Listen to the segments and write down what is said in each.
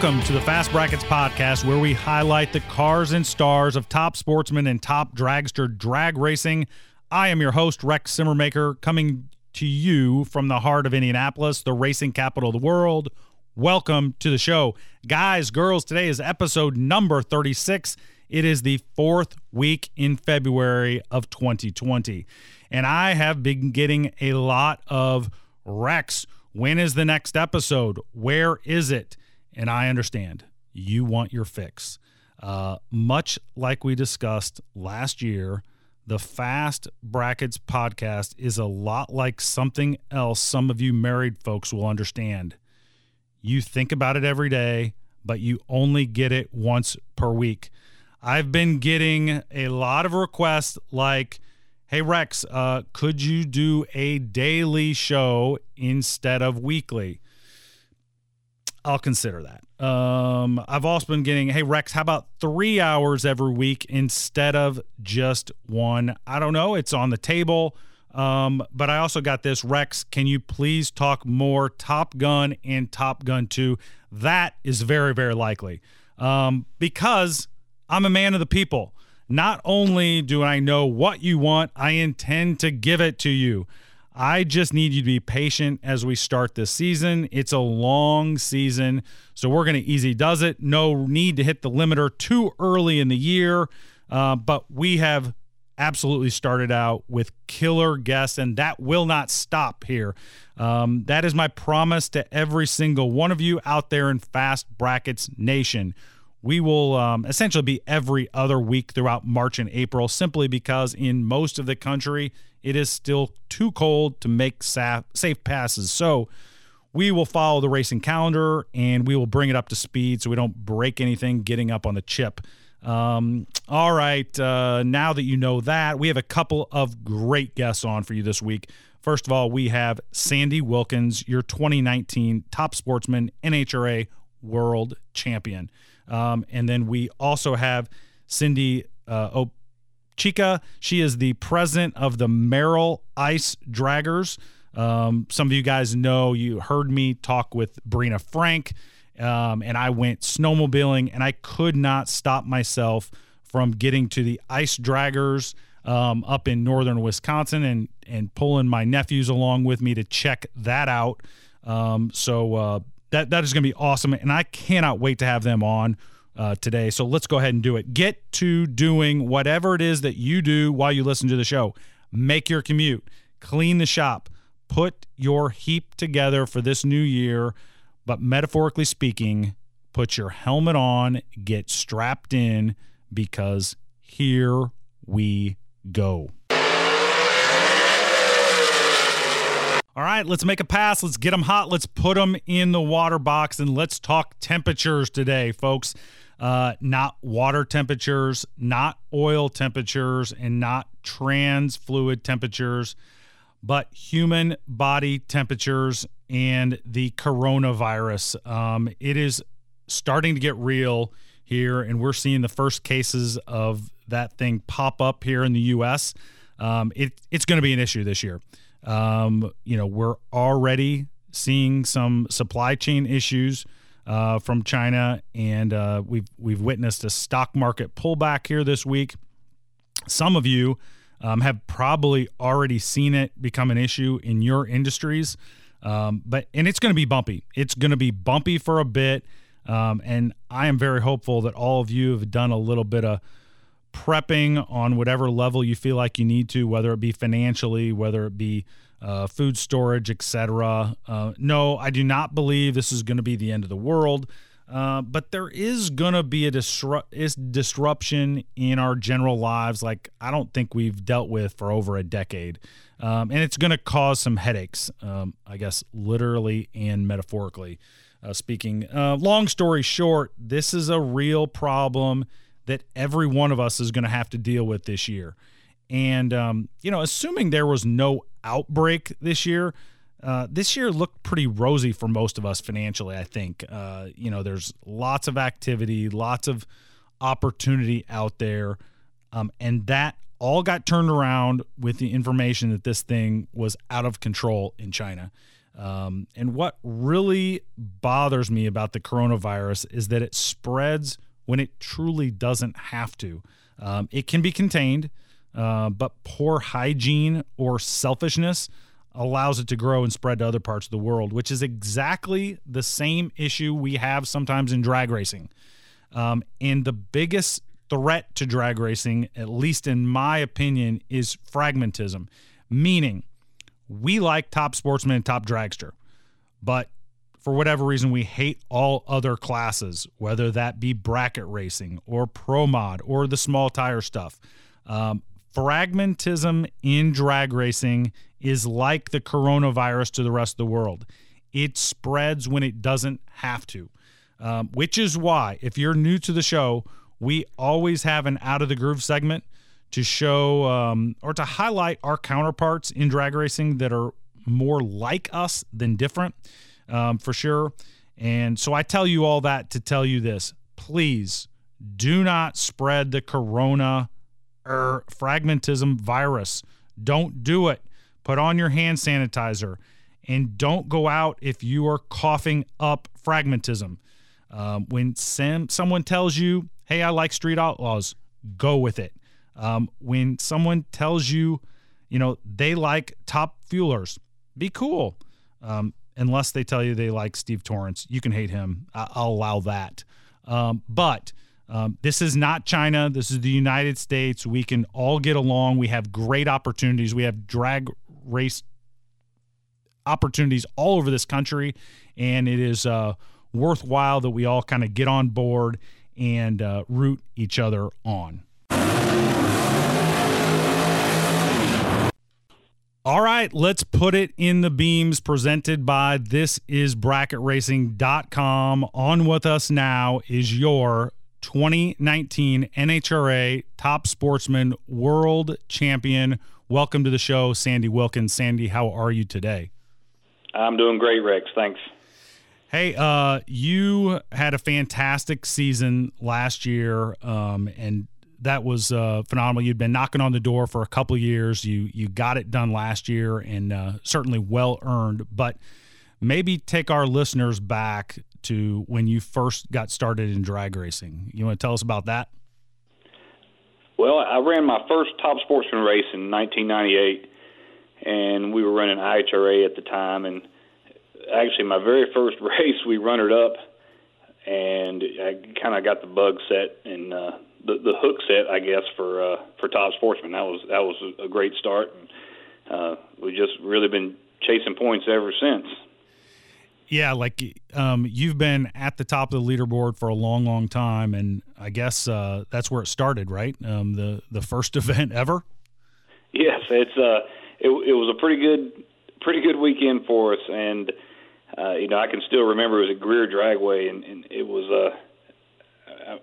Welcome to the Fast Brackets podcast, where we highlight the cars and stars of top sportsmen and top dragster drag racing. I am your host, Rex Simmermaker, coming to you from the heart of Indianapolis, the racing capital of the world. Welcome to the show. Guys, girls, today is episode number 36. It is the fourth week in February of 2020. And I have been getting a lot of Rex. When is the next episode? Where is it? And I understand you want your fix. Uh, much like we discussed last year, the Fast Brackets podcast is a lot like something else some of you married folks will understand. You think about it every day, but you only get it once per week. I've been getting a lot of requests like, hey, Rex, uh, could you do a daily show instead of weekly? I'll consider that. Um, I've also been getting, hey Rex, how about three hours every week instead of just one? I don't know. It's on the table. Um, but I also got this, Rex. Can you please talk more Top Gun and Top Gun 2? That is very, very likely. Um, because I'm a man of the people. Not only do I know what you want, I intend to give it to you. I just need you to be patient as we start this season. It's a long season, so we're going to easy does it. No need to hit the limiter too early in the year, uh, but we have absolutely started out with killer guests, and that will not stop here. Um, that is my promise to every single one of you out there in Fast Brackets Nation. We will um, essentially be every other week throughout March and April simply because in most of the country, it is still too cold to make safe passes. So we will follow the racing calendar and we will bring it up to speed so we don't break anything getting up on the chip. Um, all right. Uh, now that you know that, we have a couple of great guests on for you this week. First of all, we have Sandy Wilkins, your 2019 top sportsman, NHRA world champion. Um, and then we also have Cindy uh, Chica. She is the president of the Merrill Ice Draggers. Um, some of you guys know you heard me talk with Brina Frank, um, and I went snowmobiling, and I could not stop myself from getting to the ice draggers um, up in northern Wisconsin and and pulling my nephews along with me to check that out. Um, so uh, that that is going to be awesome, and I cannot wait to have them on uh, today. So let's go ahead and do it. Get to doing whatever it is that you do while you listen to the show. Make your commute, clean the shop, put your heap together for this new year. But metaphorically speaking, put your helmet on, get strapped in, because here we go. All right, let's make a pass. Let's get them hot. Let's put them in the water box and let's talk temperatures today, folks. Uh, not water temperatures, not oil temperatures, and not trans fluid temperatures, but human body temperatures and the coronavirus. Um, it is starting to get real here, and we're seeing the first cases of that thing pop up here in the U.S. Um, it, it's going to be an issue this year. Um, you know, we're already seeing some supply chain issues uh, from China, and uh, we've we've witnessed a stock market pullback here this week. Some of you um, have probably already seen it become an issue in your industries, um, but and it's going to be bumpy. It's going to be bumpy for a bit, um, and I am very hopeful that all of you have done a little bit of prepping on whatever level you feel like you need to, whether it be financially, whether it be uh, food storage, etc. Uh, no, I do not believe this is going to be the end of the world. Uh, but there is going to be a disru- is disruption in our general lives like I don't think we've dealt with for over a decade. Um, and it's going to cause some headaches, um, I guess, literally and metaphorically uh, speaking. Uh, long story short, this is a real problem that every one of us is going to have to deal with this year. And, um, you know, assuming there was no outbreak this year, uh, this year looked pretty rosy for most of us financially, I think. Uh, you know, there's lots of activity, lots of opportunity out there. Um, and that all got turned around with the information that this thing was out of control in China. Um, and what really bothers me about the coronavirus is that it spreads when it truly doesn't have to. Um, it can be contained, uh, but poor hygiene or selfishness allows it to grow and spread to other parts of the world, which is exactly the same issue we have sometimes in drag racing. Um, and the biggest threat to drag racing, at least in my opinion, is fragmentism, meaning we like top sportsman and top dragster, but for whatever reason, we hate all other classes, whether that be bracket racing or pro mod or the small tire stuff. Um, fragmentism in drag racing is like the coronavirus to the rest of the world. It spreads when it doesn't have to, um, which is why, if you're new to the show, we always have an out of the groove segment to show um, or to highlight our counterparts in drag racing that are more like us than different, um, for sure. And so I tell you all that to tell you this please do not spread the corona or fragmentism virus. Don't do it. Put on your hand sanitizer and don't go out if you are coughing up fragmentism. Um, when Sam, someone tells you, hey, I like street outlaws, go with it. Um, when someone tells you, you know, they like top fuelers, be cool. Um, unless they tell you they like Steve Torrence, you can hate him. I- will allow that. Um, but um, this is not China. This is the United States. We can all get along. We have great opportunities. We have drag race opportunities all over this country, and it is uh, worthwhile that we all kind of get on board and uh, root each other on. All right, let's put it in the beams presented by thisisbracketracing.com. On with us now is your 2019 NHRA Top Sportsman World Champion. Welcome to the show, Sandy Wilkins. Sandy, how are you today? I'm doing great, Rex. Thanks. Hey, uh, you had a fantastic season last year, um, and that was uh, phenomenal. You'd been knocking on the door for a couple years. You you got it done last year, and uh, certainly well earned. But maybe take our listeners back to when you first got started in drag racing. You want to tell us about that? Well, I ran my first top sportsman race in 1998, and we were running IHRA at the time. And actually, my very first race, we runnered up, and I kind of got the bug set and. Uh, the the hook set, I guess, for uh, for top sportsman. That was that was a great start, and uh, we've just really been chasing points ever since. Yeah, like um, you've been at the top of the leaderboard for a long, long time, and I guess uh, that's where it started, right? Um, the the first event ever. Yes, it's uh, it, it was a pretty good, pretty good weekend for us, and uh, you know I can still remember it was a Greer Dragway, and, and it was uh,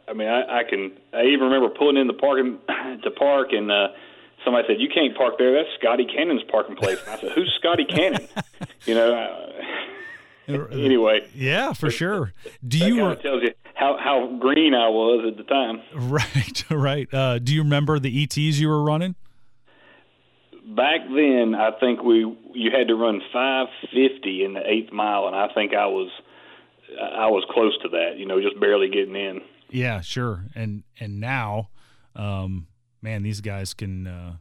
I, mean, I, I can. I even remember pulling in the parking to park, and uh, somebody said, "You can't park there. That's Scotty Cannon's parking place." And I said, "Who's Scotty Cannon?" you know. Uh, anyway. Yeah, for sure. Do that you kind of tells you how how green I was at the time? Right, right. Uh, do you remember the ETs you were running? Back then, I think we you had to run 550 in the eighth mile, and I think I was I was close to that. You know, just barely getting in. Yeah, sure. And and now, um, man, these guys can uh,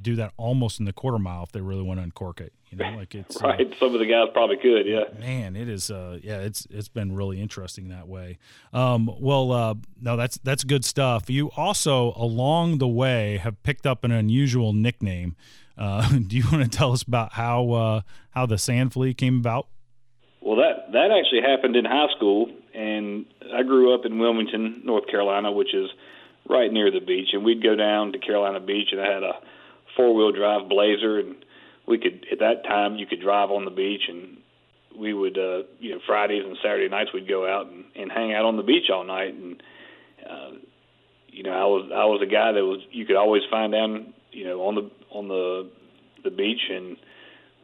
do that almost in the quarter mile if they really want to uncork it. You know, like it's uh, right. Uh, Some of the guys probably could. Yeah. Man, it is. Uh, yeah, it's it's been really interesting that way. Um, well, uh, no, that's that's good stuff. You also along the way have picked up an unusual nickname. Uh, do you want to tell us about how uh, how the Sand Flea came about? Well, that that actually happened in high school, and I grew up in Wilmington, North Carolina, which is right near the beach, and we'd go down to Carolina Beach, and I had a four wheel drive Blazer, and we could at that time you could drive on the beach, and we would uh, you know Fridays and Saturday nights we'd go out and, and hang out on the beach all night, and uh, you know I was I was a guy that was you could always find down you know on the on the the beach and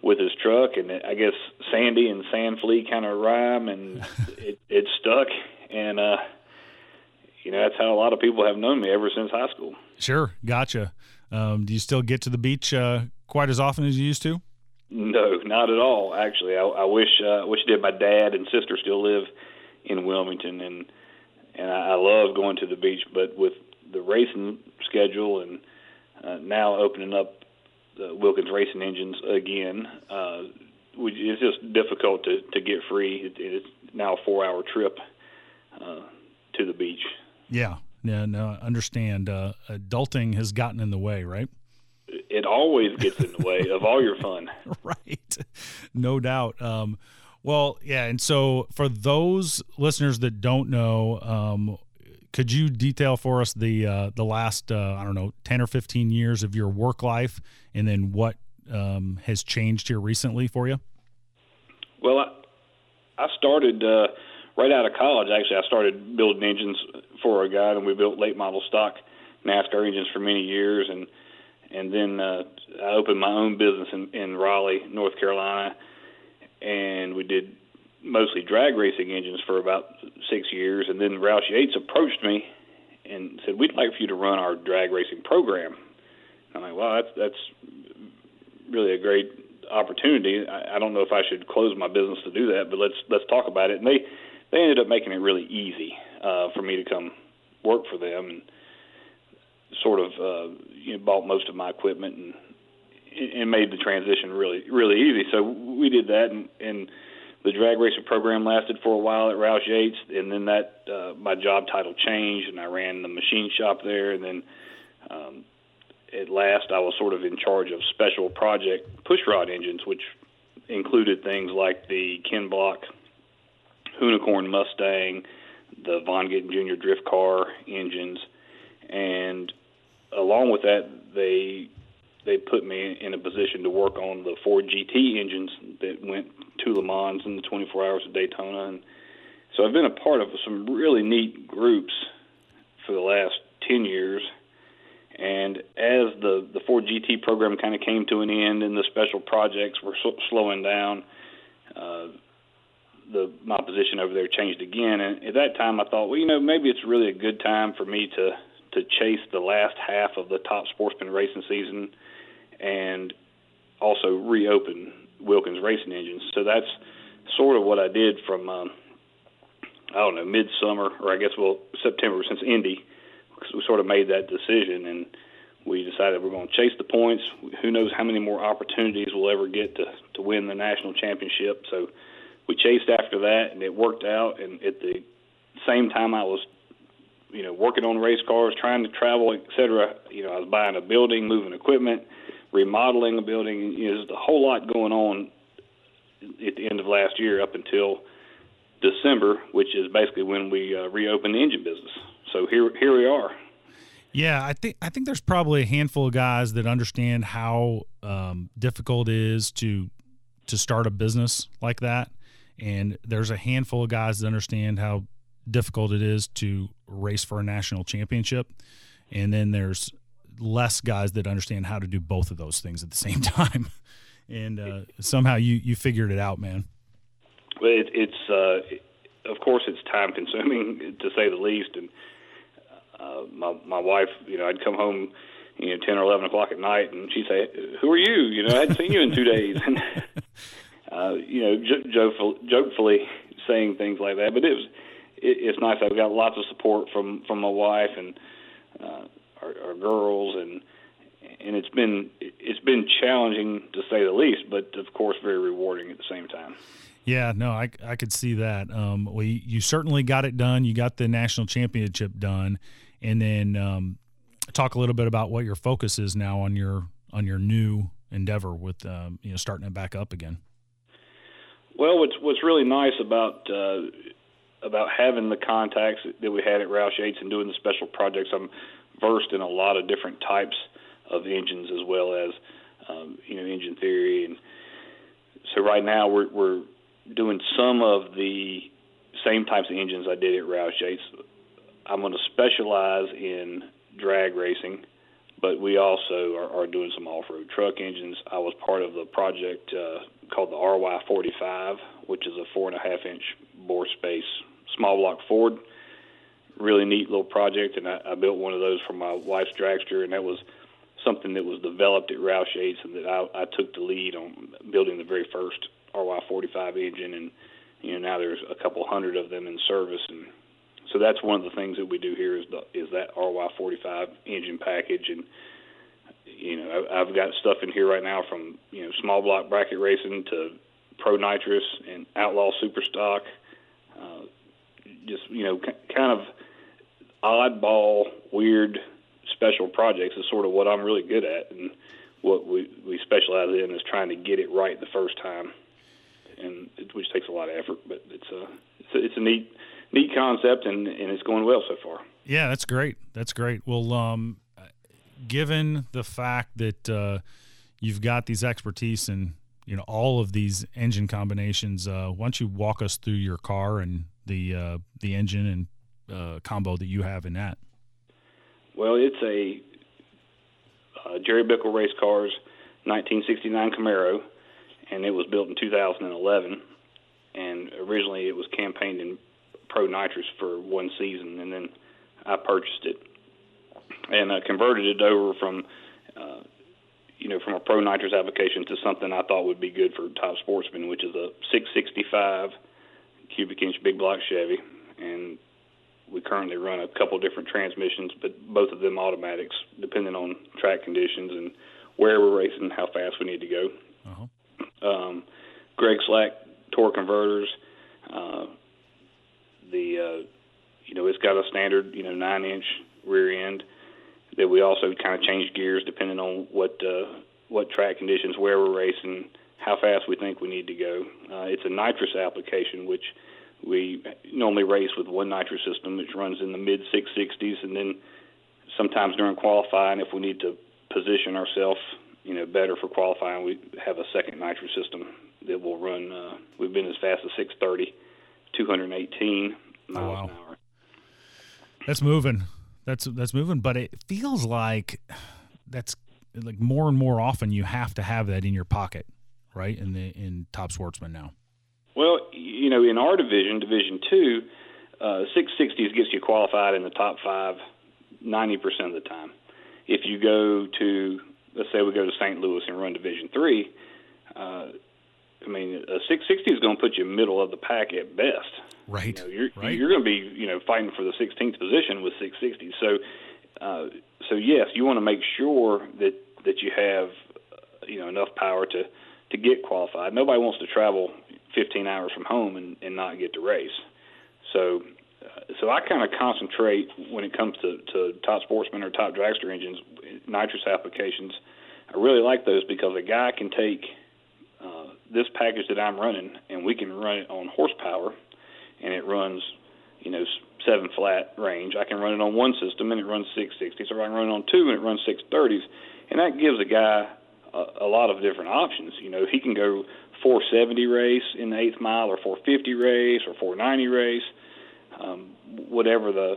with his truck, and I guess Sandy and Sand Flea kind of rhyme, and it, it stuck. And uh, you know that's how a lot of people have known me ever since high school. Sure, gotcha. Um, do you still get to the beach uh, quite as often as you used to? No, not at all. Actually, I, I wish uh, wish did. My dad and sister still live in Wilmington, and and I, I love going to the beach. But with the racing schedule and uh, now opening up the Wilkins Racing engines again, uh, it's just difficult to to get free. It, it's now a four hour trip uh, to the beach. Yeah, yeah, no, understand. Uh, adulting has gotten in the way, right? It always gets in the way of all your fun. right, no doubt. Um, well, yeah, and so for those listeners that don't know, um, could you detail for us the uh, the last uh, I don't know ten or fifteen years of your work life, and then what um, has changed here recently for you? Well, I, I started uh, right out of college. Actually, I started building engines for a guy, and we built late model stock NASCAR engines for many years, and and then uh, I opened my own business in, in Raleigh, North Carolina, and we did mostly drag racing engines for about six years, and then Roush Yates approached me and said, "We'd like for you to run our drag racing program." I'm like, "Wow, that's that's really a great opportunity. I, I don't know if I should close my business to do that, but let's let's talk about it." And they they ended up making it really easy uh, for me to come work for them, and sort of uh, you know, bought most of my equipment and and made the transition really really easy. So we did that, and, and the drag racing program lasted for a while at Roush Yates, and then that uh, my job title changed, and I ran the machine shop there, and then um, at last I was sort of in charge of special project pushrod engines, which included things like the Ken Block Hoonicorn Mustang, the Vaughn Gittin Jr. drift car engines, and along with that, they they put me in a position to work on the Ford GT engines that went to Le Mans and the 24 Hours of Daytona, and so I've been a part of some really neat groups for the last 10 years. And as the the Ford GT program kind of came to an end and the special projects were so, slowing down, uh, the my position over there changed again. And at that time, I thought, well, you know, maybe it's really a good time for me to to chase the last half of the top sportsman racing season and also reopen Wilkins Racing Engines. So that's sort of what I did from um, I don't know midsummer or I guess well September since Indy because we sort of made that decision and we decided we're going to chase the points. Who knows how many more opportunities we'll ever get to to win the national championship. So we chased after that and it worked out. And at the same time, I was you know working on race cars, trying to travel, et cetera. You know, I was buying a building, moving equipment remodeling a building. You know, there's a whole lot going on at the end of last year up until December, which is basically when we uh, reopened the engine business. So here, here we are. Yeah, I think I think there's probably a handful of guys that understand how um, difficult it is to to start a business like that, and there's a handful of guys that understand how difficult it is to race for a national championship, and then there's less guys that understand how to do both of those things at the same time. and uh, somehow you you figured it out, man. Well, it, it's uh, of course it's time consuming to say the least, and uh, my my wife, you know, I'd come home, you know, ten or eleven o'clock at night, and she'd say, "Who are you? You know, I hadn't seen you in two days," and uh, you know, jo- jokefully saying things like that. But it was it, it's nice. I've got lots of support from from my wife and. Uh, our, our girls, and and it's been it's been challenging to say the least, but of course very rewarding at the same time. Yeah, no, I, I could see that. Um, well, you, you certainly got it done. You got the national championship done, and then um, talk a little bit about what your focus is now on your on your new endeavor with um, you know starting it back up again. Well, what's what's really nice about uh, about having the contacts that we had at Roush Yates and doing the special projects, I'm versed in a lot of different types of engines as well as um, you know engine theory and so right now we're we're doing some of the same types of engines I did at Roush Yates. I'm going to specialize in drag racing, but we also are, are doing some off-road truck engines. I was part of the project uh, called the RY45, which is a four and a half inch bore space small block Ford. Really neat little project, and I, I built one of those for my wife's dragster, and that was something that was developed at Roush Yates and that I, I took the lead on building the very first RY45 engine, and you know now there's a couple hundred of them in service, and so that's one of the things that we do here is the is that RY45 engine package, and you know I, I've got stuff in here right now from you know small block bracket racing to pro nitrous and outlaw super stock, uh, just you know kind of oddball, weird, special projects is sort of what I'm really good at, and what we we specialize in is trying to get it right the first time, and it, which takes a lot of effort, but it's a it's a, it's a neat neat concept, and and it's going well so far. Yeah, that's great. That's great. Well, um, given the fact that uh, you've got these expertise in you know all of these engine combinations, uh, why don't you walk us through your car and the uh, the engine and uh, combo that you have in that? Well, it's a uh, Jerry Bickle race cars, 1969 Camaro, and it was built in 2011. And originally, it was campaigned in Pro Nitrous for one season, and then I purchased it and uh, converted it over from, uh, you know, from a Pro Nitrous application to something I thought would be good for top sportsmen, which is a 665 cubic inch big block Chevy, and we currently run a couple different transmissions, but both of them automatics, depending on track conditions and where we're racing, and how fast we need to go. Uh-huh. Um, Greg Slack torque converters. Uh, the uh, you know it's got a standard you know nine inch rear end that we also kind of change gears depending on what uh, what track conditions, where we're racing, how fast we think we need to go. Uh, it's a nitrous application, which we normally race with one nitrous system, which runs in the mid 660s, and then sometimes during qualifying, if we need to position ourselves, you know, better for qualifying, we have a second nitrous system that will run. Uh, we've been as fast as 630, 218 miles oh, wow. an hour. That's moving. That's that's moving, but it feels like that's like more and more often you have to have that in your pocket, right? In the in top sportsman now. Well, you know, in our division, Division Two, uh, 660s gets you qualified in the top five 90% of the time. If you go to, let's say we go to St. Louis and run Division Three, uh, I mean, a 660 is going to put you middle of the pack at best. Right. You know, you're right. you're going to be you know fighting for the 16th position with 660. So, uh, so yes, you want to make sure that that you have you know enough power to to get qualified. Nobody wants to travel 15 hours from home and, and not get to race. So, uh, so I kind of concentrate when it comes to, to top sportsman or top dragster engines, nitrous applications. I really like those because a guy can take uh, this package that I'm running and we can run it on horsepower, and it runs, you know, seven flat range. I can run it on one system and it runs 660s, or I can run it on two and it runs 630s, and that gives a guy a, a lot of different options. You know, he can go 470 race in the eighth mile, or 450 race, or 490 race, um, whatever the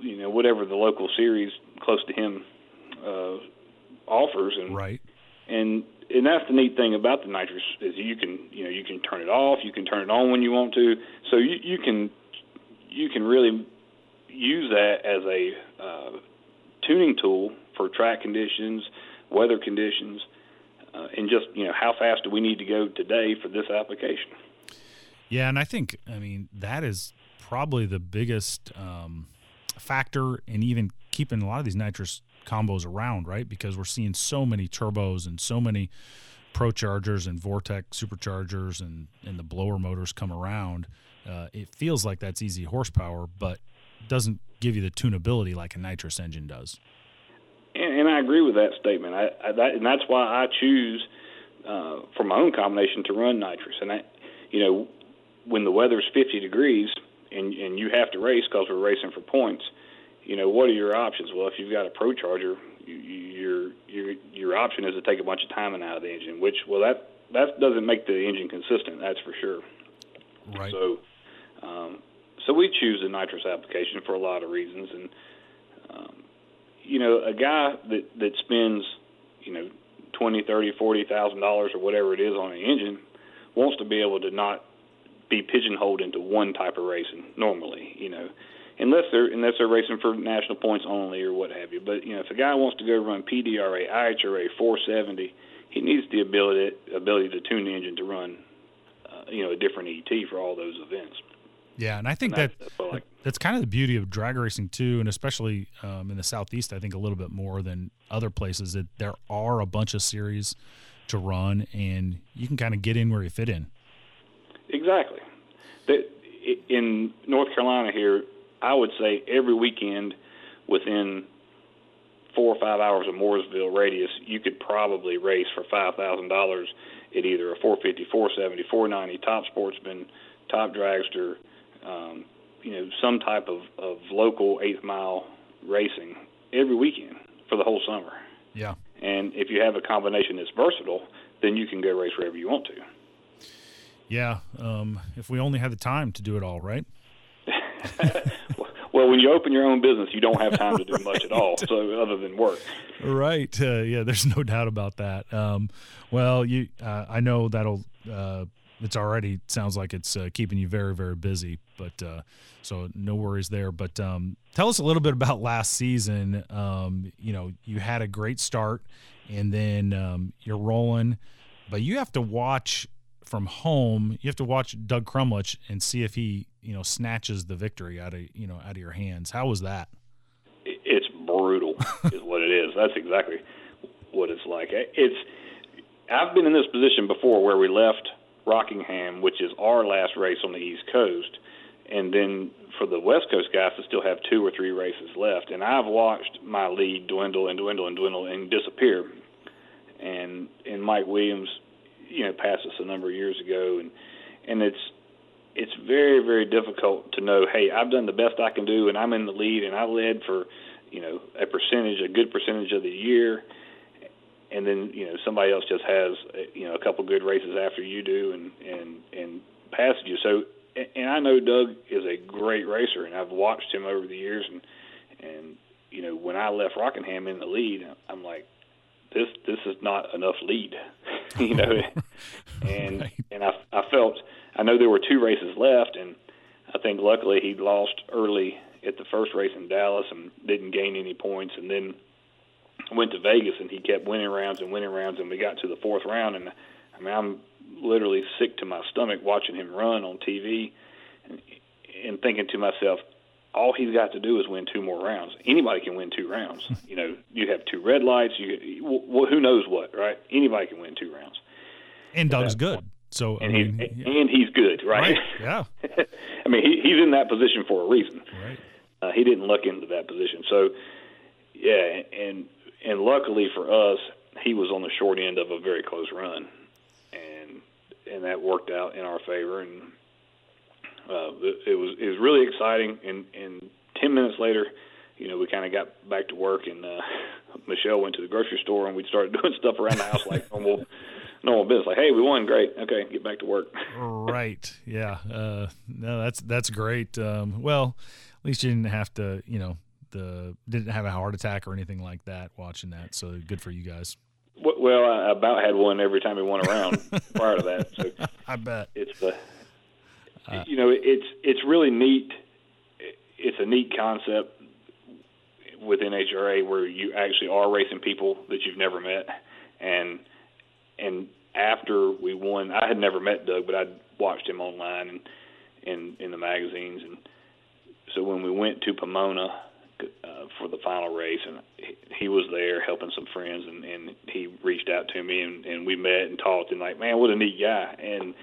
you know whatever the local series close to him uh, offers, and right. And and that's the neat thing about the nitrous is you can you know you can turn it off, you can turn it on when you want to, so you you can you can really use that as a uh, tuning tool for track conditions, weather conditions, uh, and just you know how fast do we need to go today for this application. Yeah, and I think I mean that is probably the biggest um, factor in even keeping a lot of these nitrous combos around, right? Because we're seeing so many turbos and so many pro chargers and vortex superchargers and and the blower motors come around. Uh, it feels like that's easy horsepower, but doesn't give you the tunability like a nitrous engine does and, and I agree with that statement. I, I that, and that's why I choose uh, for my own combination to run nitrous. And I, you know, when the weather's 50 degrees and and you have to race because we're racing for points, you know, what are your options? Well, if you've got a pro charger, you, your your your option is to take a bunch of timing out of the engine, which well that that doesn't make the engine consistent. That's for sure. Right. So, um, so we choose the nitrous application for a lot of reasons, and um, you know, a guy that that spends, you know, twenty, thirty, forty thousand dollars or whatever it is on an engine wants to be able to not be pigeonholed into one type of racing normally. You know, unless they're unless they're racing for national points only or what have you. But you know, if a guy wants to go run PDRA, IHRA, 470, he needs the ability ability to tune the engine to run, uh, you know, a different ET for all those events. Yeah, and I think and that that's, that's, like. that's, kind of the beauty of drag racing too, and especially um, in the southeast, I think a little bit more than other places that there are a bunch of series to run, and you can kind of get in where you fit in. Exactly. in North Carolina here, I would say every weekend within four or five hours of Mooresville radius, you could probably race for five thousand dollars at either a 450, 470, 490 top sportsman, top dragster, um, you know, some type of, of local eighth mile racing every weekend for the whole summer. Yeah. And if you have a combination that's versatile, then you can go race wherever you want to. Yeah. Um, if we only had the time to do it all, right? well, when you open your own business, you don't have time to do much at all, so other than work. Right. Uh, yeah. There's no doubt about that. Um, well, you, uh, I know that'll. Uh, it's already sounds like it's uh, keeping you very, very busy. But uh, so no worries there. But um, tell us a little bit about last season. Um, you know, you had a great start, and then um, you're rolling, but you have to watch from home. You have to watch Doug Crumlich and see if he, you know, snatches the victory out of you know out of your hands. How was that? It's brutal, is what it is. That's exactly what it's like. It's I've been in this position before where we left Rockingham, which is our last race on the East Coast, and then for the West Coast guys to still have two or three races left. And I've watched my lead dwindle and dwindle and dwindle and disappear. And and Mike Williams, you know, passed us a number of years ago, and and it's it's very very difficult to know. Hey, I've done the best I can do, and I'm in the lead, and I led for you know a percentage, a good percentage of the year. And then you know somebody else just has you know a couple good races after you do, and and and passes you. So and I know Doug is a great racer, and I've watched him over the years. And and you know, when I left Rockingham in the lead, I'm like, this this is not enough lead, you know. and right. and I I felt I know there were two races left, and I think luckily he lost early at the first race in Dallas and didn't gain any points, and then went to Vegas and he kept winning rounds and winning rounds, and we got to the fourth round, and I mean I'm literally sick to my stomach watching him run on TV and, and thinking to myself, all he's got to do is win two more rounds. Anybody can win two rounds. you know, you have two red lights. You, well, who knows what, right? Anybody can win two rounds. And Doug's good. So and I mean, he's yeah. and he's good, right? right. Yeah. I mean, he, he's in that position for a reason. Right. Uh, he didn't luck into that position. So, yeah, and and luckily for us, he was on the short end of a very close run and and that worked out in our favor. And uh, it was it was really exciting. And, and ten minutes later, you know, we kind of got back to work, and uh, Michelle went to the grocery store, and we started doing stuff around the house like normal normal business. Like, hey, we won, great, okay, get back to work. right? Yeah. Uh, no, that's that's great. Um, well, at least you didn't have to, you know, the didn't have a heart attack or anything like that watching that. So good for you guys. Well, I about had one every time he went around prior to that. So I bet it's the, uh, you know, it's it's really neat. It's a neat concept with NHRA where you actually are racing people that you've never met, and and after we won, I had never met Doug, but I'd watched him online and in in the magazines, and so when we went to Pomona uh, for the final race, and he, he was there helping some friends, and, and he reached out to me, and, and we met and talked, and like, man, what a neat guy, and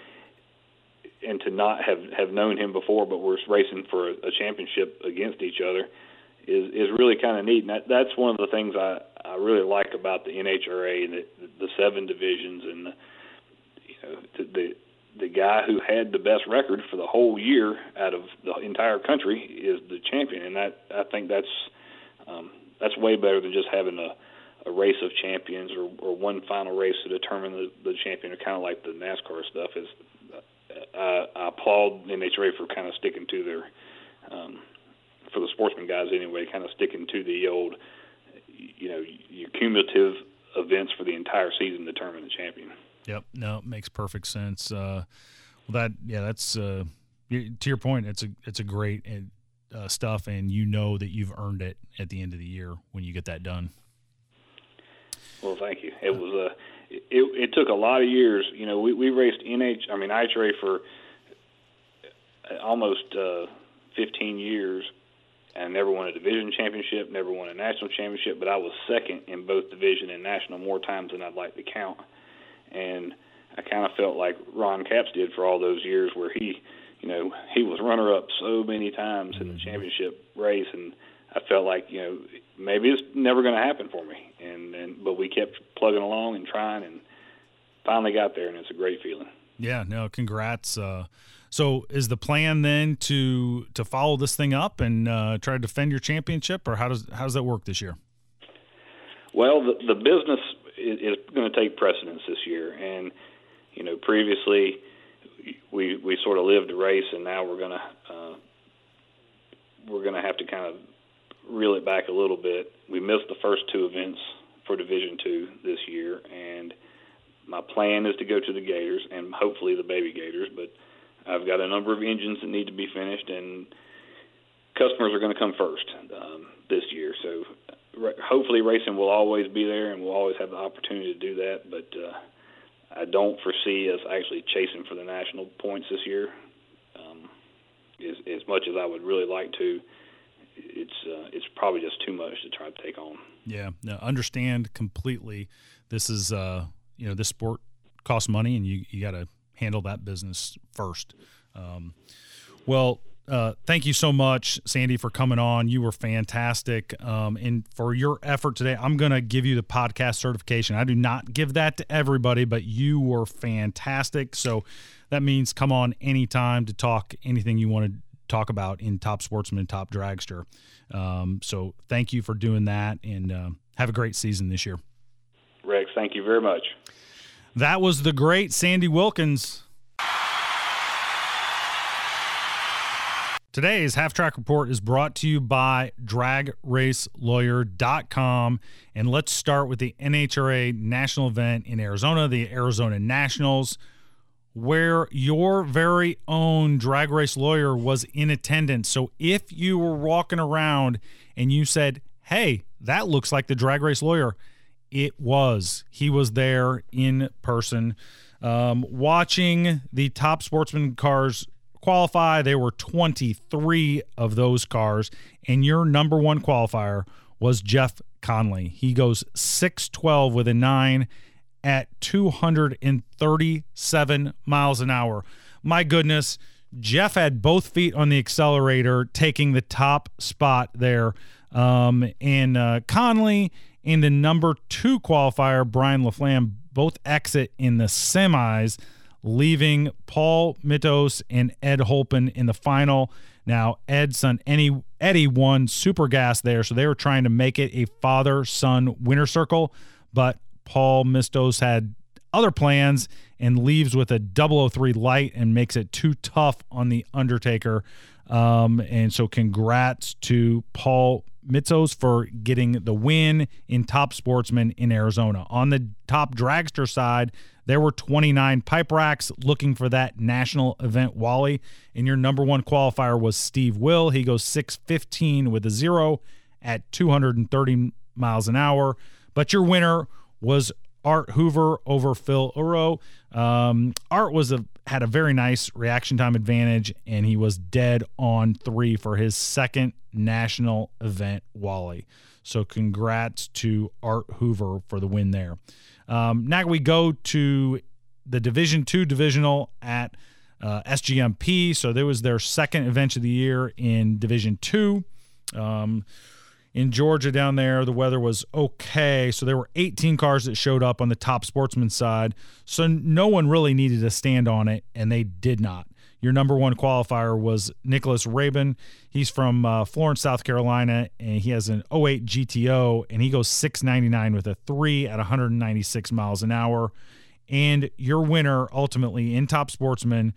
and to not have have known him before, but we're racing for a, a championship against each other, is is really kind of neat, and that, that's one of the things I I really like about the NHRA, the the seven divisions, and the you know the, the the guy who had the best record for the whole year out of the entire country is the champion, and that I think that's um, that's way better than just having a, a race of champions or, or one final race to determine the, the champion. Kind of like the NASCAR stuff is. Uh, I applaud NHRA for kind of sticking to their, um, for the sportsman guys anyway, kind of sticking to the old, you know, your cumulative events for the entire season determine the champion. Yep. No, it makes perfect sense. Uh, well, that yeah, that's uh, to your point. It's a it's a great uh, stuff, and you know that you've earned it at the end of the year when you get that done. Well, thank you. It was a. Uh, it, it took a lot of years. You know, we we raced NH. I mean IHRA for almost uh, 15 years, and never won a division championship, never won a national championship. But I was second in both division and national more times than I'd like to count. And I kind of felt like Ron Capps did for all those years, where he, you know, he was runner up so many times in the mm-hmm. championship race, and I felt like you know maybe it's never going to happen for me. And and but we kept plugging along and trying, and finally got there, and it's a great feeling. Yeah, no, congrats. Uh, so, is the plan then to to follow this thing up and uh, try to defend your championship, or how does how does that work this year? Well, the, the business is, going to take precedence this year, and you know, previously we we sort of lived a race, and now we're gonna uh, we're gonna have to kind of reel it back a little bit. We missed the first two events for Division Two this year, and my plan is to go to the Gators and hopefully the Baby Gators. But I've got a number of engines that need to be finished, and customers are going to come first um, this year. So hopefully racing will always be there, and we'll always have the opportunity to do that. But uh, I don't foresee us actually chasing for the national points this year. Um, as, as much as I would really like to, it's uh, it's probably just too much to try to take on. Yeah, understand completely. This is uh, you know this sport costs money, and you you got to handle that business first. Um, well, uh, thank you so much, Sandy, for coming on. You were fantastic. Um, and for your effort today, I'm going to give you the podcast certification. I do not give that to everybody, but you were fantastic. So that means come on anytime to talk anything you want to talk about in Top Sportsman and Top Dragster. Um, so thank you for doing that and uh, have a great season this year. Rex, thank you very much. That was the great Sandy Wilkins. Today's Half Track Report is brought to you by DragRaceLawyer.com. And let's start with the NHRA national event in Arizona, the Arizona Nationals, where your very own drag race lawyer was in attendance. So if you were walking around and you said, hey, that looks like the drag race lawyer, it was. He was there in person. Um, watching the top sportsman cars qualify. There were 23 of those cars, and your number one qualifier was Jeff Conley. He goes 612 with a nine at 237 miles an hour. My goodness, Jeff had both feet on the accelerator, taking the top spot there. Um, and uh, Conley and the number two qualifier, Brian LaFlamme, both exit in the semis leaving Paul Mitos and Ed Holpen in the final. Now, Ed's son Eddie, Eddie won Super Gas there, so they were trying to make it a father son winner circle, but Paul Mistos had other plans and leaves with a 003 light and makes it too tough on the Undertaker. Um, and so, congrats to Paul Mitzos for getting the win in Top Sportsman in Arizona. On the top dragster side, there were 29 pipe racks looking for that national event Wally. And your number one qualifier was Steve Will. He goes 615 with a zero at 230 miles an hour. But your winner was Art Hoover over Phil Uro. Um, Art was a had a very nice reaction time advantage, and he was dead on three for his second national event Wally. So congrats to Art Hoover for the win there. Um, now we go to the Division Two divisional at uh, SGMP. So there was their second event of the year in Division Two. Um, in Georgia down there, the weather was okay. So there were 18 cars that showed up on the top sportsman side. So no one really needed to stand on it, and they did not. Your number one qualifier was Nicholas Rabin. He's from uh, Florence, South Carolina, and he has an 08 GTO, and he goes 699 with a three at 196 miles an hour. And your winner ultimately in Top Sportsman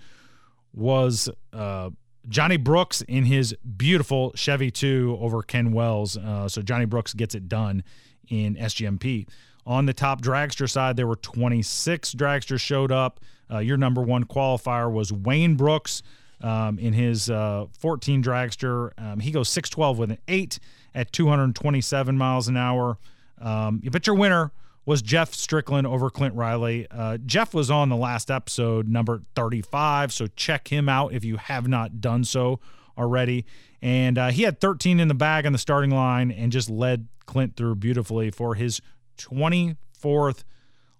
was uh, Johnny Brooks in his beautiful Chevy 2 over Ken Wells. Uh, so Johnny Brooks gets it done in SGMP. On the top dragster side, there were 26 dragsters showed up. Uh, your number one qualifier was Wayne Brooks. um, in his uh, 14 dragster. Um, he goes 612 with an 8 at 227 miles an hour. Um, but your winner was Jeff Strickland over Clint Riley. Uh, Jeff was on the last episode, number 35, so check him out if you have not done so already. And uh, he had 13 in the bag on the starting line and just led Clint through beautifully for his 24th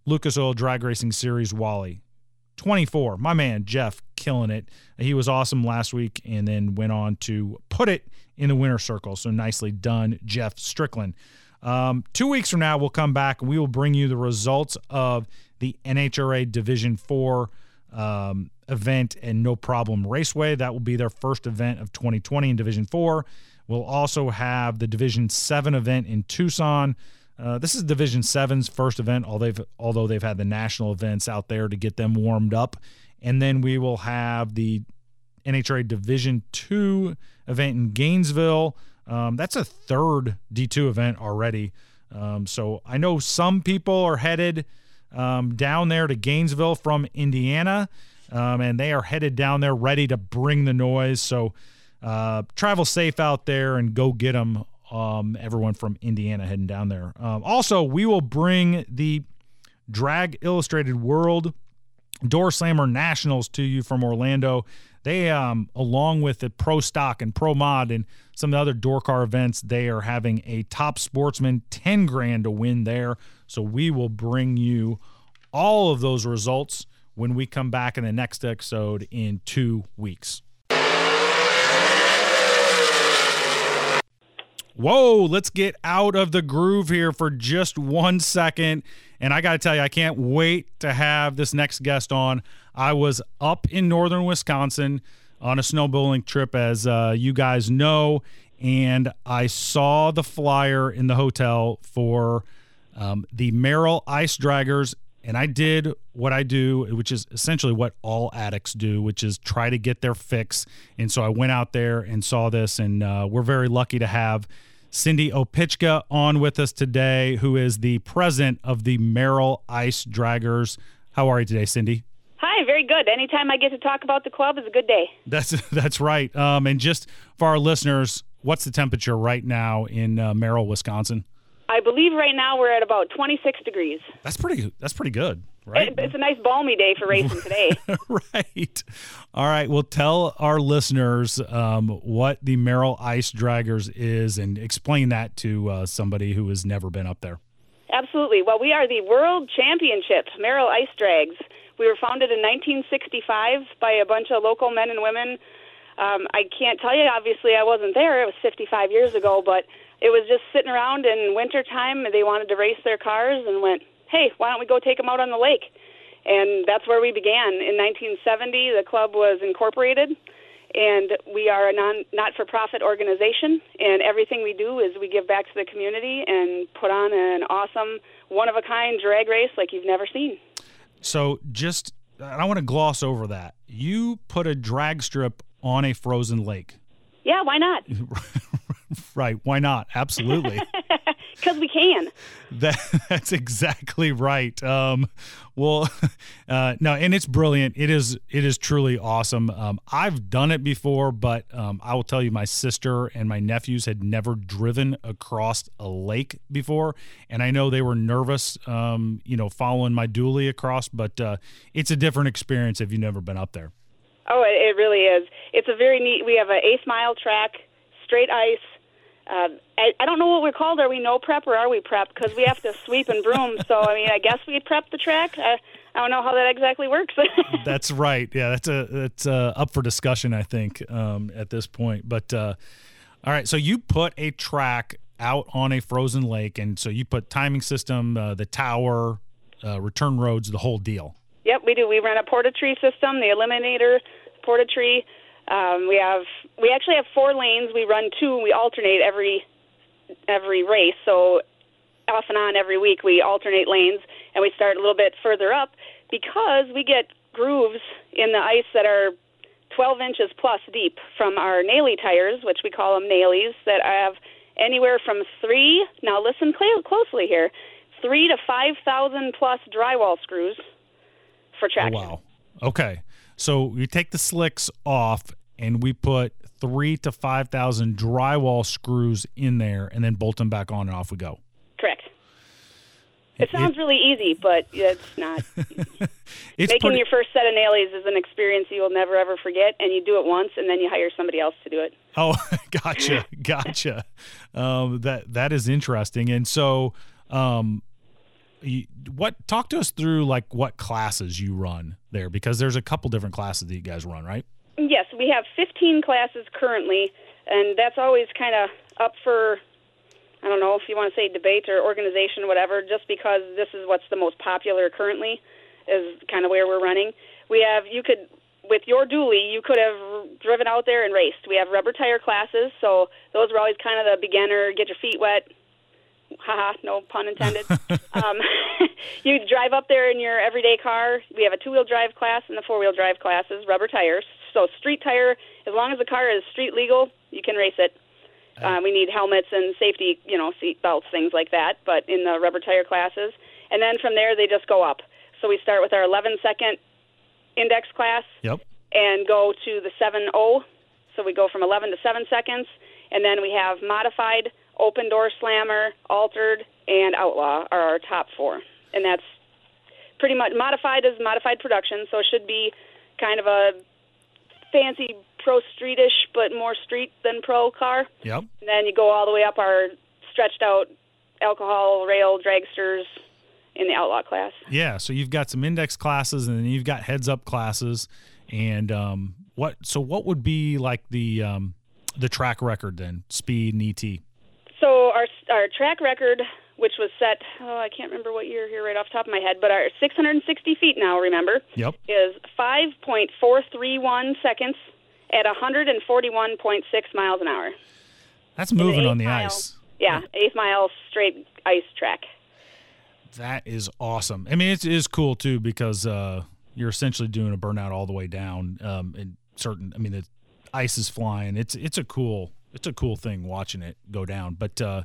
Lucas Oil Drag Racing Series Wally. 24. My man, Jeff, killing it. He was awesome last week and then went on to put it in the winner circle. So nicely done, Jeff Strickland. Um, two weeks from now, we'll come back and we will bring you the results of the NHRA Division 4 um, event and No Problem Raceway. That will be their first event of 2020 in Division 4. We'll also have the Division 7 event in Tucson. Uh, this is Division 7's first event, although they've, although they've had the national events out there to get them warmed up. And then we will have the NHRA Division 2 event in Gainesville. Um, that's a third D2 event already. Um, so I know some people are headed um, down there to Gainesville from Indiana, um, and they are headed down there ready to bring the noise. So uh, travel safe out there and go get them. Um, everyone from Indiana heading down there. Um, also, we will bring the Drag Illustrated World Door Slammer Nationals to you from Orlando. They, um, along with the Pro Stock and Pro Mod and some of the other door car events, they are having a top sportsman 10 grand to win there. So we will bring you all of those results when we come back in the next episode in two weeks. Whoa, let's get out of the groove here for just one second. And I got to tell you, I can't wait to have this next guest on. I was up in northern Wisconsin on a snowmobiling trip, as uh, you guys know, and I saw the flyer in the hotel for um, the Merrill Ice Draggers. And I did what I do, which is essentially what all addicts do, which is try to get their fix. And so I went out there and saw this, and uh, we're very lucky to have Cindy Opichka on with us today, who is the president of the Merrill Ice Draggers. How are you today, Cindy? Hi, very good. Anytime I get to talk about the club is a good day. That's that's right. Um, and just for our listeners, what's the temperature right now in uh, Merrill, Wisconsin? I believe right now we're at about 26 degrees. That's pretty. That's pretty good, right? It, it's a nice balmy day for racing today. right. All right. Well, tell our listeners um, what the Merrill Ice Draggers is, and explain that to uh, somebody who has never been up there. Absolutely. Well, we are the World Championship Merrill Ice Drags. We were founded in 1965 by a bunch of local men and women. Um, I can't tell you, obviously, I wasn't there. It was 55 years ago, but it was just sitting around in wintertime. They wanted to race their cars and went, hey, why don't we go take them out on the lake? And that's where we began. In 1970, the club was incorporated, and we are a non not for profit organization. And everything we do is we give back to the community and put on an awesome, one of a kind drag race like you've never seen. So just, I want to gloss over that. You put a drag strip on a frozen lake. Yeah, why not? right. Why not? Absolutely. Because we can. That, that's exactly right. Um, well, uh, no, and it's brilliant. It is. It is truly awesome. Um, I've done it before, but um, I will tell you, my sister and my nephews had never driven across a lake before, and I know they were nervous. Um, you know, following my dually across, but uh, it's a different experience if you've never been up there. Oh, it, it really is. It's a very neat. We have an eighth mile track, straight ice. Uh, I, I don't know what we're called. Are we no prep or are we prep? Because we have to sweep and broom. So I mean, I guess we prep the track. I, I don't know how that exactly works. that's right. Yeah, that's a that's uh, up for discussion. I think um, at this point. But uh, all right, so you put a track out on a frozen lake, and so you put timing system, uh, the tower, uh, return roads, the whole deal. Yep, we do. We run a Portatree system, the Eliminator Portatree. Um, we have we actually have four lanes. We run two. We alternate every every race. So off and on every week we alternate lanes, and we start a little bit further up because we get grooves in the ice that are 12 inches plus deep from our Naily tires, which we call them Nailies, that have anywhere from three. Now listen closely here, three to five thousand plus drywall screws for traction. Oh, wow. Okay. So we take the slicks off and we put three to five thousand drywall screws in there, and then bolt them back on, and off we go. Correct. It sounds really easy, but it's not. It's Making pretty- your first set of nailies is an experience you will never ever forget, and you do it once, and then you hire somebody else to do it. Oh, gotcha, gotcha. Um, that that is interesting. And so, um, what talk to us through like what classes you run there because there's a couple different classes that you guys run, right? Yes, we have 15 classes currently, and that's always kind of up for, I don't know if you want to say debate or organization, whatever, just because this is what's the most popular currently, is kind of where we're running. We have, you could, with your dually, you could have driven out there and raced. We have rubber tire classes, so those were always kind of the beginner, get your feet wet. Haha, no pun intended. um, you drive up there in your everyday car. We have a two wheel drive class and the four wheel drive classes, rubber tires. So street tire, as long as the car is street legal, you can race it. Uh, we need helmets and safety, you know, seat belts, things like that. But in the rubber tire classes, and then from there they just go up. So we start with our 11 second index class Yep. and go to the 7 0. So we go from 11 to 7 seconds. And then we have modified, open door slammer, altered, and outlaw are our top four. And that's pretty much modified as modified production, so it should be kind of a fancy pro streetish, but more street than pro car. Yep. And then you go all the way up our stretched out alcohol rail dragsters in the outlaw class. Yeah. So you've got some index classes, and then you've got heads up classes, and um, what? So what would be like the um, the track record then? Speed and ET. Our track record, which was set, oh, I can't remember what year here right off the top of my head, but our 660 feet now, remember, Yep. is 5.431 seconds at 141.6 miles an hour. That's moving on the mile. ice. Yeah, eighth mile straight ice track. That is awesome. I mean, it is cool too because uh, you're essentially doing a burnout all the way down. Um, and certain, I mean, the ice is flying. It's it's a cool it's a cool thing watching it go down. But uh,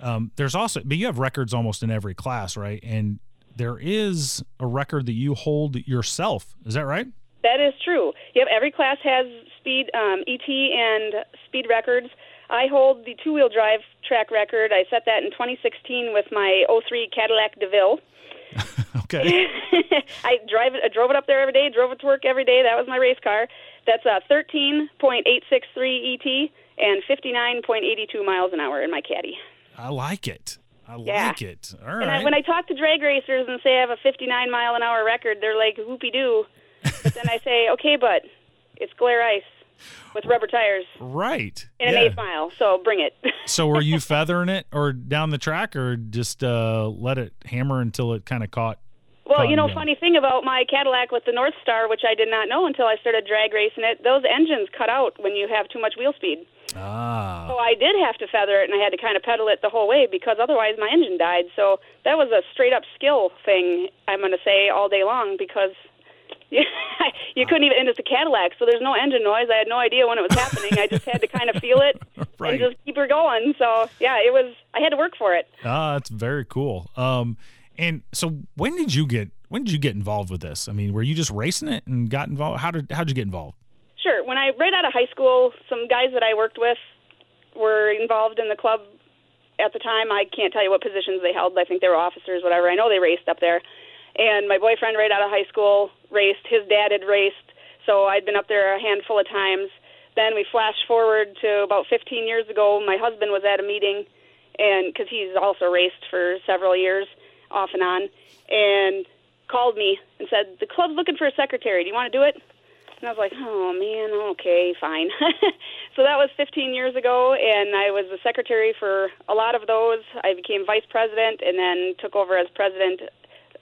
um, there's also, but you have records almost in every class, right? And there is a record that you hold yourself. Is that right? That is true. Yep, every class has speed, um, ET, and speed records. I hold the two-wheel drive track record. I set that in 2016 with my 03 Cadillac DeVille. Okay. I drive it. I drove it up there every day. Drove it to work every day. That was my race car. That's a 13.863 ET and 59.82 miles an hour in my caddy. I like it. I Yeah. like it. All And I, when I talk to drag racers and say I have a 59 mile an hour record, they're like, whoopie doo. But then I say, okay, but it's glare ice with rubber tires right. in an Yeah. eighth mile, so bring it. So were you feathering it or down the track or just uh, let it hammer until it kind of caught? well, you know, funny thing about my Cadillac with the Northstar, which I did not know until I started drag racing it, those engines cut out when you have too much wheel speed. Ah, So I did have to feather it, and I had to kind of pedal it the whole way because otherwise my engine died. So that was a straight up skill thing. I'm going to say all day long because you, you couldn't even. And it's a Cadillac, so there's no engine noise. I had no idea when it was happening. I just had to kind of feel it Right. and just keep her going. So yeah, it was. I had to work for it. ah, that's very cool. Um, and so when did you get when did you get involved with this? I mean, were you just racing it and got involved? How did how'd you get involved? Sure. When I right out of high school, some guys that I worked with were involved in the club at the time. I can't tell you what positions they held. I think they were officers, whatever. I know they raced up there. And my boyfriend, right out of high school, raced. His dad had raced, so I'd been up there a handful of times. Then we flash forward to about 15 years ago. My husband was at a meeting, and because he's also raced for several years, off and on, and called me and said, "The club's looking for a secretary. Do you want to do it?" And I was like, oh man, okay, fine. so that was 15 years ago, and I was the secretary for a lot of those. I became vice president and then took over as president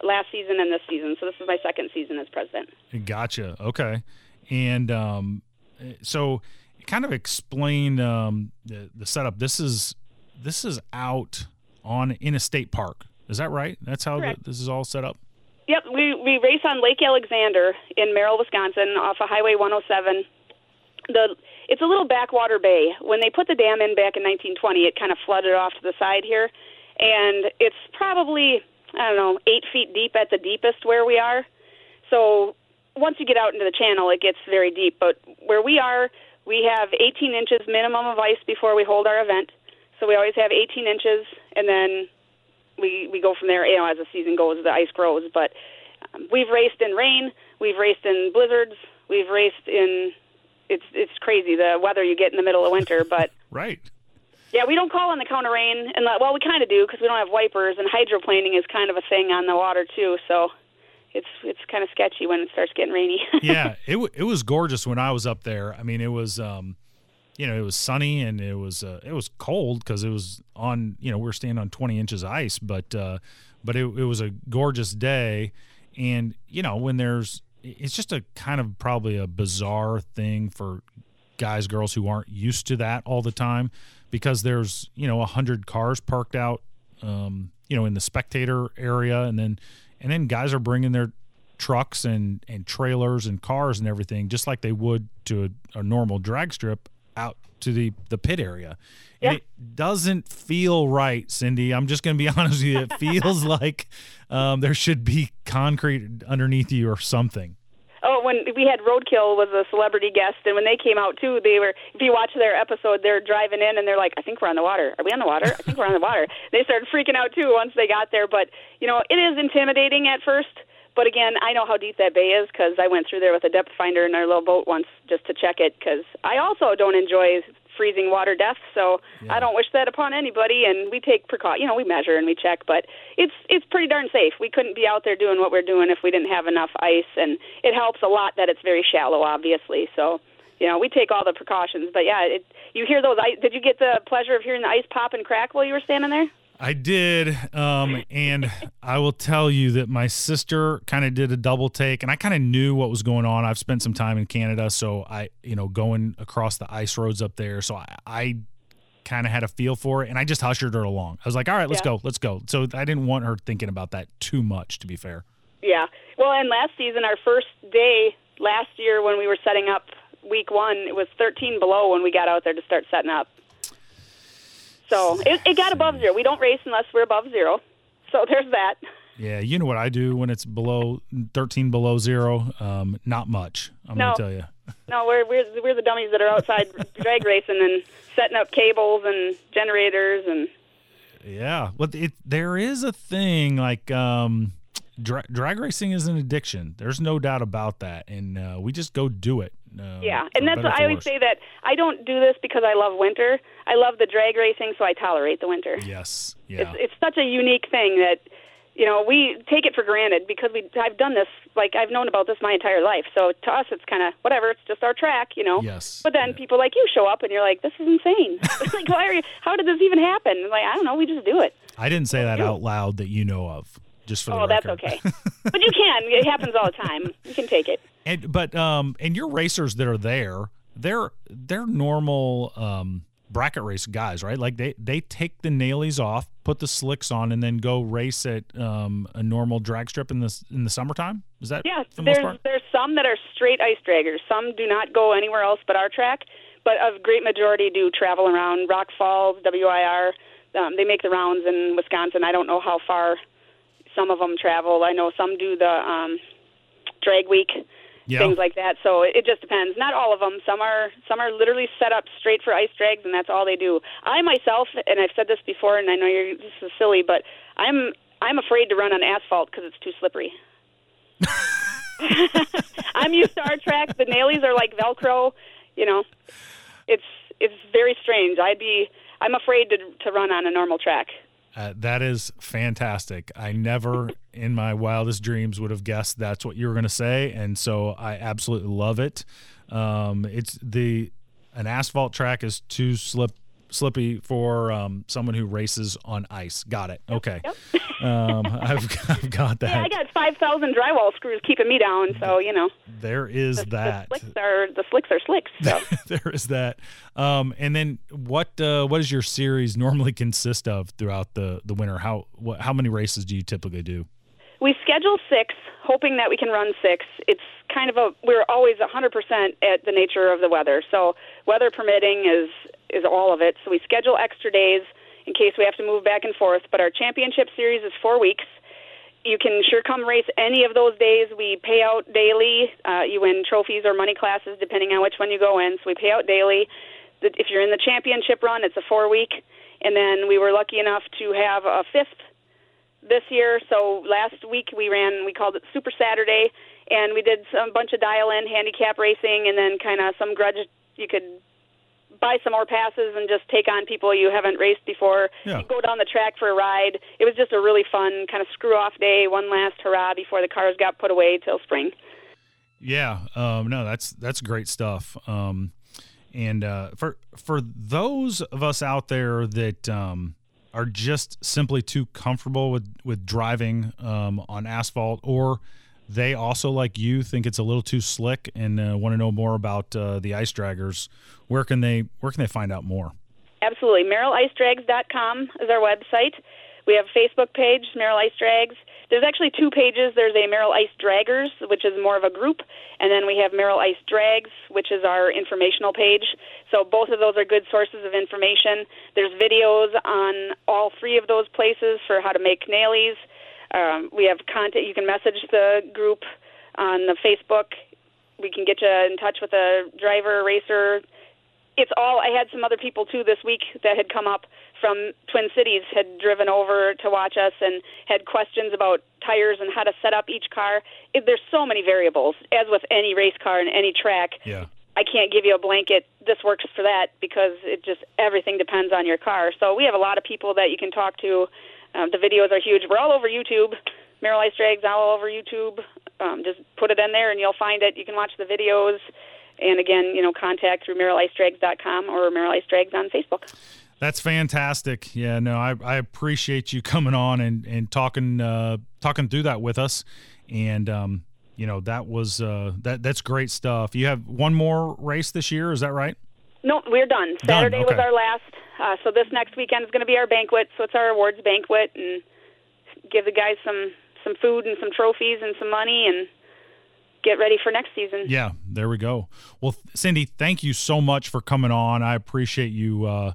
last season and this season. So this is my second season as president. Gotcha. Okay. And um, so kind of explain um, the, the setup. This is this is out on in a state park. Is that right? That's how the, this is all set up. Yep, we we race on Lake Alexander in Merrill, Wisconsin, off of Highway 107. The it's a little backwater bay. When they put the dam in back in 1920, it kind of flooded off to the side here, and it's probably I don't know eight feet deep at the deepest where we are. So once you get out into the channel, it gets very deep. But where we are, we have 18 inches minimum of ice before we hold our event. So we always have 18 inches, and then we we go from there. You know, as the season goes, the ice grows. But um, we've raced in rain, we've raced in blizzards, we've raced in. It's it's crazy the weather you get in the middle of winter, but right. Yeah, we don't call on the counter rain, and well, we kind of do because we don't have wipers, and hydroplaning is kind of a thing on the water too. So it's it's kind of sketchy when it starts getting rainy. yeah, it w- it was gorgeous when I was up there. I mean, it was um, you know, it was sunny and it was uh, it was cold because it was on you know we are standing on 20 inches of ice, but uh, but it, it was a gorgeous day, and you know when there's it's just a kind of probably a bizarre thing for guys girls who aren't used to that all the time because there's you know a hundred cars parked out um, you know in the spectator area and then and then guys are bringing their trucks and and trailers and cars and everything just like they would to a, a normal drag strip out to the the pit area yeah. it doesn't feel right cindy i'm just going to be honest with you it feels like um, there should be concrete underneath you or something Oh, when we had Roadkill was a celebrity guest, and when they came out too, they were. If you watch their episode, they're driving in and they're like, "I think we're on the water. Are we on the water? I think we're on the water." They started freaking out too once they got there. But you know, it is intimidating at first. But again, I know how deep that bay is because I went through there with a depth finder in our little boat once just to check it. Because I also don't enjoy freezing water death. So yeah. I don't wish that upon anybody. And we take precaution. You know, we measure and we check, but it's it's pretty darn safe. We couldn't be out there doing what we're doing if we didn't have enough ice, and it helps a lot that it's very shallow, obviously. So. You know, we take all the precautions, but yeah, it, you hear those. Did you get the pleasure of hearing the ice pop and crack while you were standing there? I did. Um, and I will tell you that my sister kind of did a double take and I kind of knew what was going on. I've spent some time in Canada. So I, you know, going across the ice roads up there. So I, I kind of had a feel for it and I just ushered her along. I was like, all right, let's yeah. go, let's go. So I didn't want her thinking about that too much, to be fair. Yeah. Well, and last season, our first day last year when we were setting up week one, it was 13 below when we got out there to start setting up. So it, it got above zero. We don't race unless we're above zero. So there's that. Yeah, you know what I do when it's below 13 below zero? Um, not much. I'm no. gonna tell you. No, we're we're we're the dummies that are outside drag racing and setting up cables and generators and. Yeah, but it there is a thing like um, dra- drag racing is an addiction. There's no doubt about that, and uh, we just go do it. Uh, yeah, and that's what I always say that I don't do this because I love winter. I love the drag racing, so I tolerate the winter. Yes, yeah. It's it's such a unique thing that you know we take it for granted because we I've done this like I've known about this my entire life. So to us, it's kind of whatever. It's just our track, you know. Yes. But then yeah. people like you show up and you're like, this is insane. like, why are you? How did this even happen? like, I don't know. We just do it. I didn't say that out loud that you know of. Just for oh, that's okay. but you can. It happens all the time. You can take it. And but um, and your racers that are there, they're they're normal um bracket race guys, right? Like they they take the nailies off, put the slicks on, and then go race at um, a normal drag strip in the in the summertime. Is that yeah? The there's there's some that are straight ice draggers. Some do not go anywhere else but our track, but a great majority do travel around Rock Falls, WIR. Um, they make the rounds in Wisconsin. I don't know how far some of them travel. I know some do the um, drag week, yeah. things like that. So it just depends. Not all of them. Some are some are literally set up straight for ice drags, and that's all they do. I myself, and I've said this before, and I know you're this is silly, but I'm I'm afraid to run on asphalt because it's too slippery. I'm used to our track. The nailies are like Velcro. You know, it's it's very strange. I'd be I'm afraid to to run on a normal track. Uh, that is fantastic. I never in my wildest dreams would have guessed that's what you were going to say, and so I absolutely love it. Um, it's the an asphalt track is too slip slippy for um, someone who races on ice. Got it. Okay. Yep. um, I've, I've, got that. Yeah, I got 5,000 drywall screws keeping me down, so, you know. There is the, that. The slicks are, the slicks are slicks. So. there is that. Um, and then what uh, what does your series normally consist of throughout the, the winter? How what, how many races do you typically do? We schedule six, hoping that we can run six. It's kind of a we're always 100% at the nature of the weather. So weather permitting is is all of it. So we schedule extra days in case we have to move back and forth. But our championship series is four weeks. you can sure come race any of those days. We pay out daily. Uh, you win trophies or money classes depending on which one you go in. So we pay out daily. If you're in the championship run, it's a four week, and then we were lucky enough to have a fifth this year. So last week we ran, we called it Super Saturday, and we did some bunch of dial in handicap racing, and then kind of some grudge. You could buy some more passes and just take on people you haven't raced before. Yeah. Go down the track for a ride. It was just a really fun kind of screw off day, one last hurrah before the cars got put away till spring. Yeah, um, no, that's that's great stuff. Um, and uh, for for those of us out there that um, are just simply too comfortable with with driving um, on asphalt, or they also like you think it's a little too slick and uh, want to know more about uh, the ice draggers, where can they where can they find out more? Absolutely, MerrillIceDrags.com is our website. We have a Facebook page, Merrill Ice Drags. There's actually two pages. There's a Merrill Ice Draggers, which is more of a group, and then we have Merrill Ice Drags, which is our informational page. So both of those are good sources of information. There's videos on all three of those places for how to make nailies. Um, we have content. You can message the group on the Facebook. We can get you in touch with a driver, racer, it's all I had some other people too this week that had come up from Twin Cities had driven over to watch us and had questions about tires and how to set up each car. It, there's so many variables as with any race car and any track. Yeah. I can't give you a blanket this works for that because it just everything depends on your car. So we have a lot of people that you can talk to. Um, the videos are huge. We're all over YouTube. Ice Drags all over YouTube. Um, just put it in there and you'll find it. You can watch the videos. And again, you know, contact through MerrillIceDrags.com or Merrill Ice Drags on Facebook. That's fantastic. Yeah, no, I, I appreciate you coming on and, and talking uh, talking through that with us. And um, you know, that was uh, that that's great stuff. You have one more race this year, is that right? No, we're done. Saturday done. Okay. was our last. Uh, so this next weekend is going to be our banquet. So it's our awards banquet and give the guys some some food and some trophies and some money and get ready for next season. Yeah, there we go. Well, Cindy, thank you so much for coming on. I appreciate you uh,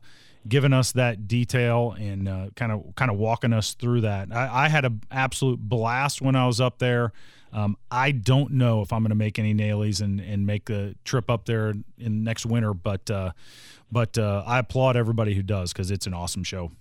giving us that detail and kind of kind of walking us through that. I, I had an absolute blast when I was up there. Um, I don't know if I'm going to make any nailies and, and make the trip up there in next winter, but uh, but uh, I applaud everybody who does because it's an awesome show.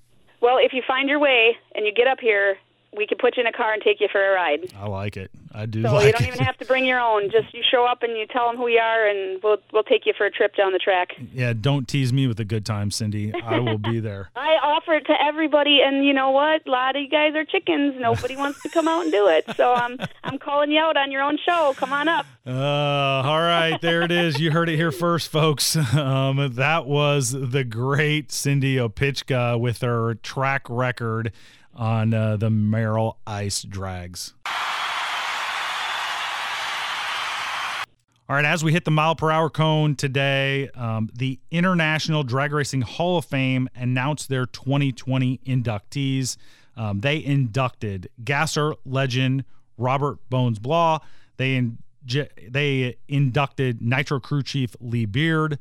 Well, if you find your way and you get up here, we could put you in a car and take you for a ride. I like it. I do. So like you don't it. even have to bring your own. Just you show up and you tell them who you are, and we'll we'll take you for a trip down the track. Yeah, don't tease me with a good time, Cindy. I will be there. I offer it to everybody, and you know what? A lot of you guys are chickens. Nobody wants to come out and do it. So I'm I'm calling you out on your own show. Come on up. Uh, all right, there it is. You heard it here first, folks. Um, that was the great Cindy Opichka with her track record on uh, the Merrill Ice Drags. All right, as we hit the mile per hour cone today, um, the International Drag Racing Hall of Fame announced their 2020 inductees. Um, they inducted gasser legend Robert Bones Balogh. They in, they inducted Nitro crew chief Lee Beard.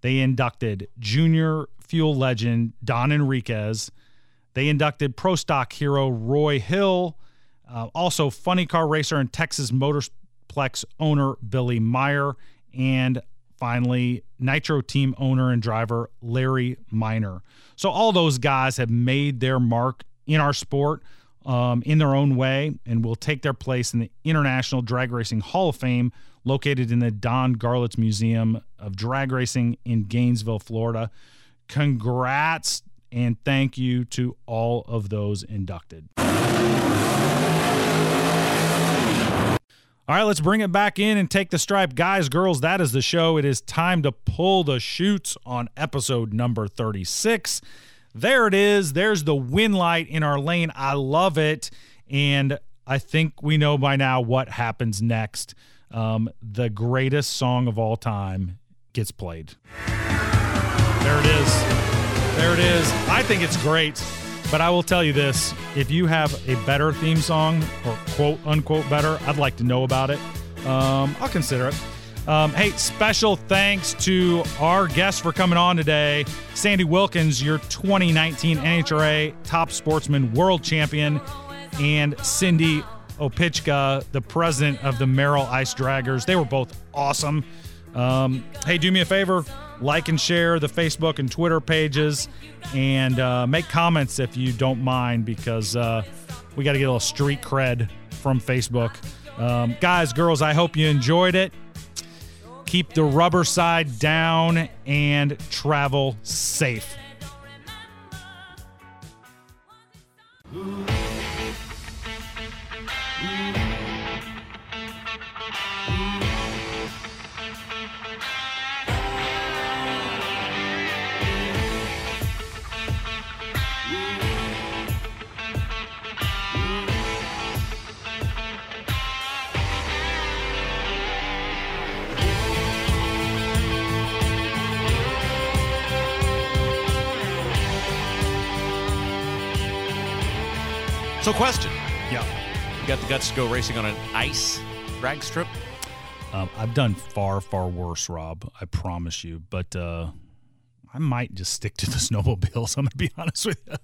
They inducted junior fuel legend Don Enriquez. They inducted pro stock hero Roy Hill, uh, also funny car racer and Texas Motorplex owner Billy Meyer, and finally Nitro team owner and driver Larry Minor. So all those guys have made their mark in our sport um, in their own way and will take their place in the International Drag Racing Hall of Fame located in the Don Garlits Museum of Drag Racing in Gainesville, Florida. Congrats and thank you to all of those inducted. All right, let's bring it back in and take the stripe. Guys, girls, that is the show. It is time to pull the chutes on episode number 36. There it is. There's the win light in our lane. I love it. And I think we know by now what happens next. Um, the greatest song of all time gets played. There it is. There it is. I think it's great. But I will tell you this if you have a better theme song, or quote unquote better, I'd like to know about it. Um, I'll consider it. Um, hey, special thanks to our guest for coming on today, Sandy Wilkins, your 2019 NHRA Top Sportsman World Champion. and Cindy Opichka, the president of the Merrill Ice Draggers. They were both awesome. Um, hey, do me a favor like and share the Facebook and Twitter pages, and uh, make comments if you don't mind, because uh, we got to get a little street cred from Facebook. Um, guys, girls, I hope you enjoyed it. Keep the rubber side down and travel safe. So, question. Yeah. You got the guts to go racing on an ice drag strip? Um, I've done far, far worse, Rob. I promise you. But uh, I might just stick to the snowmobiles. I'm going to be honest with you.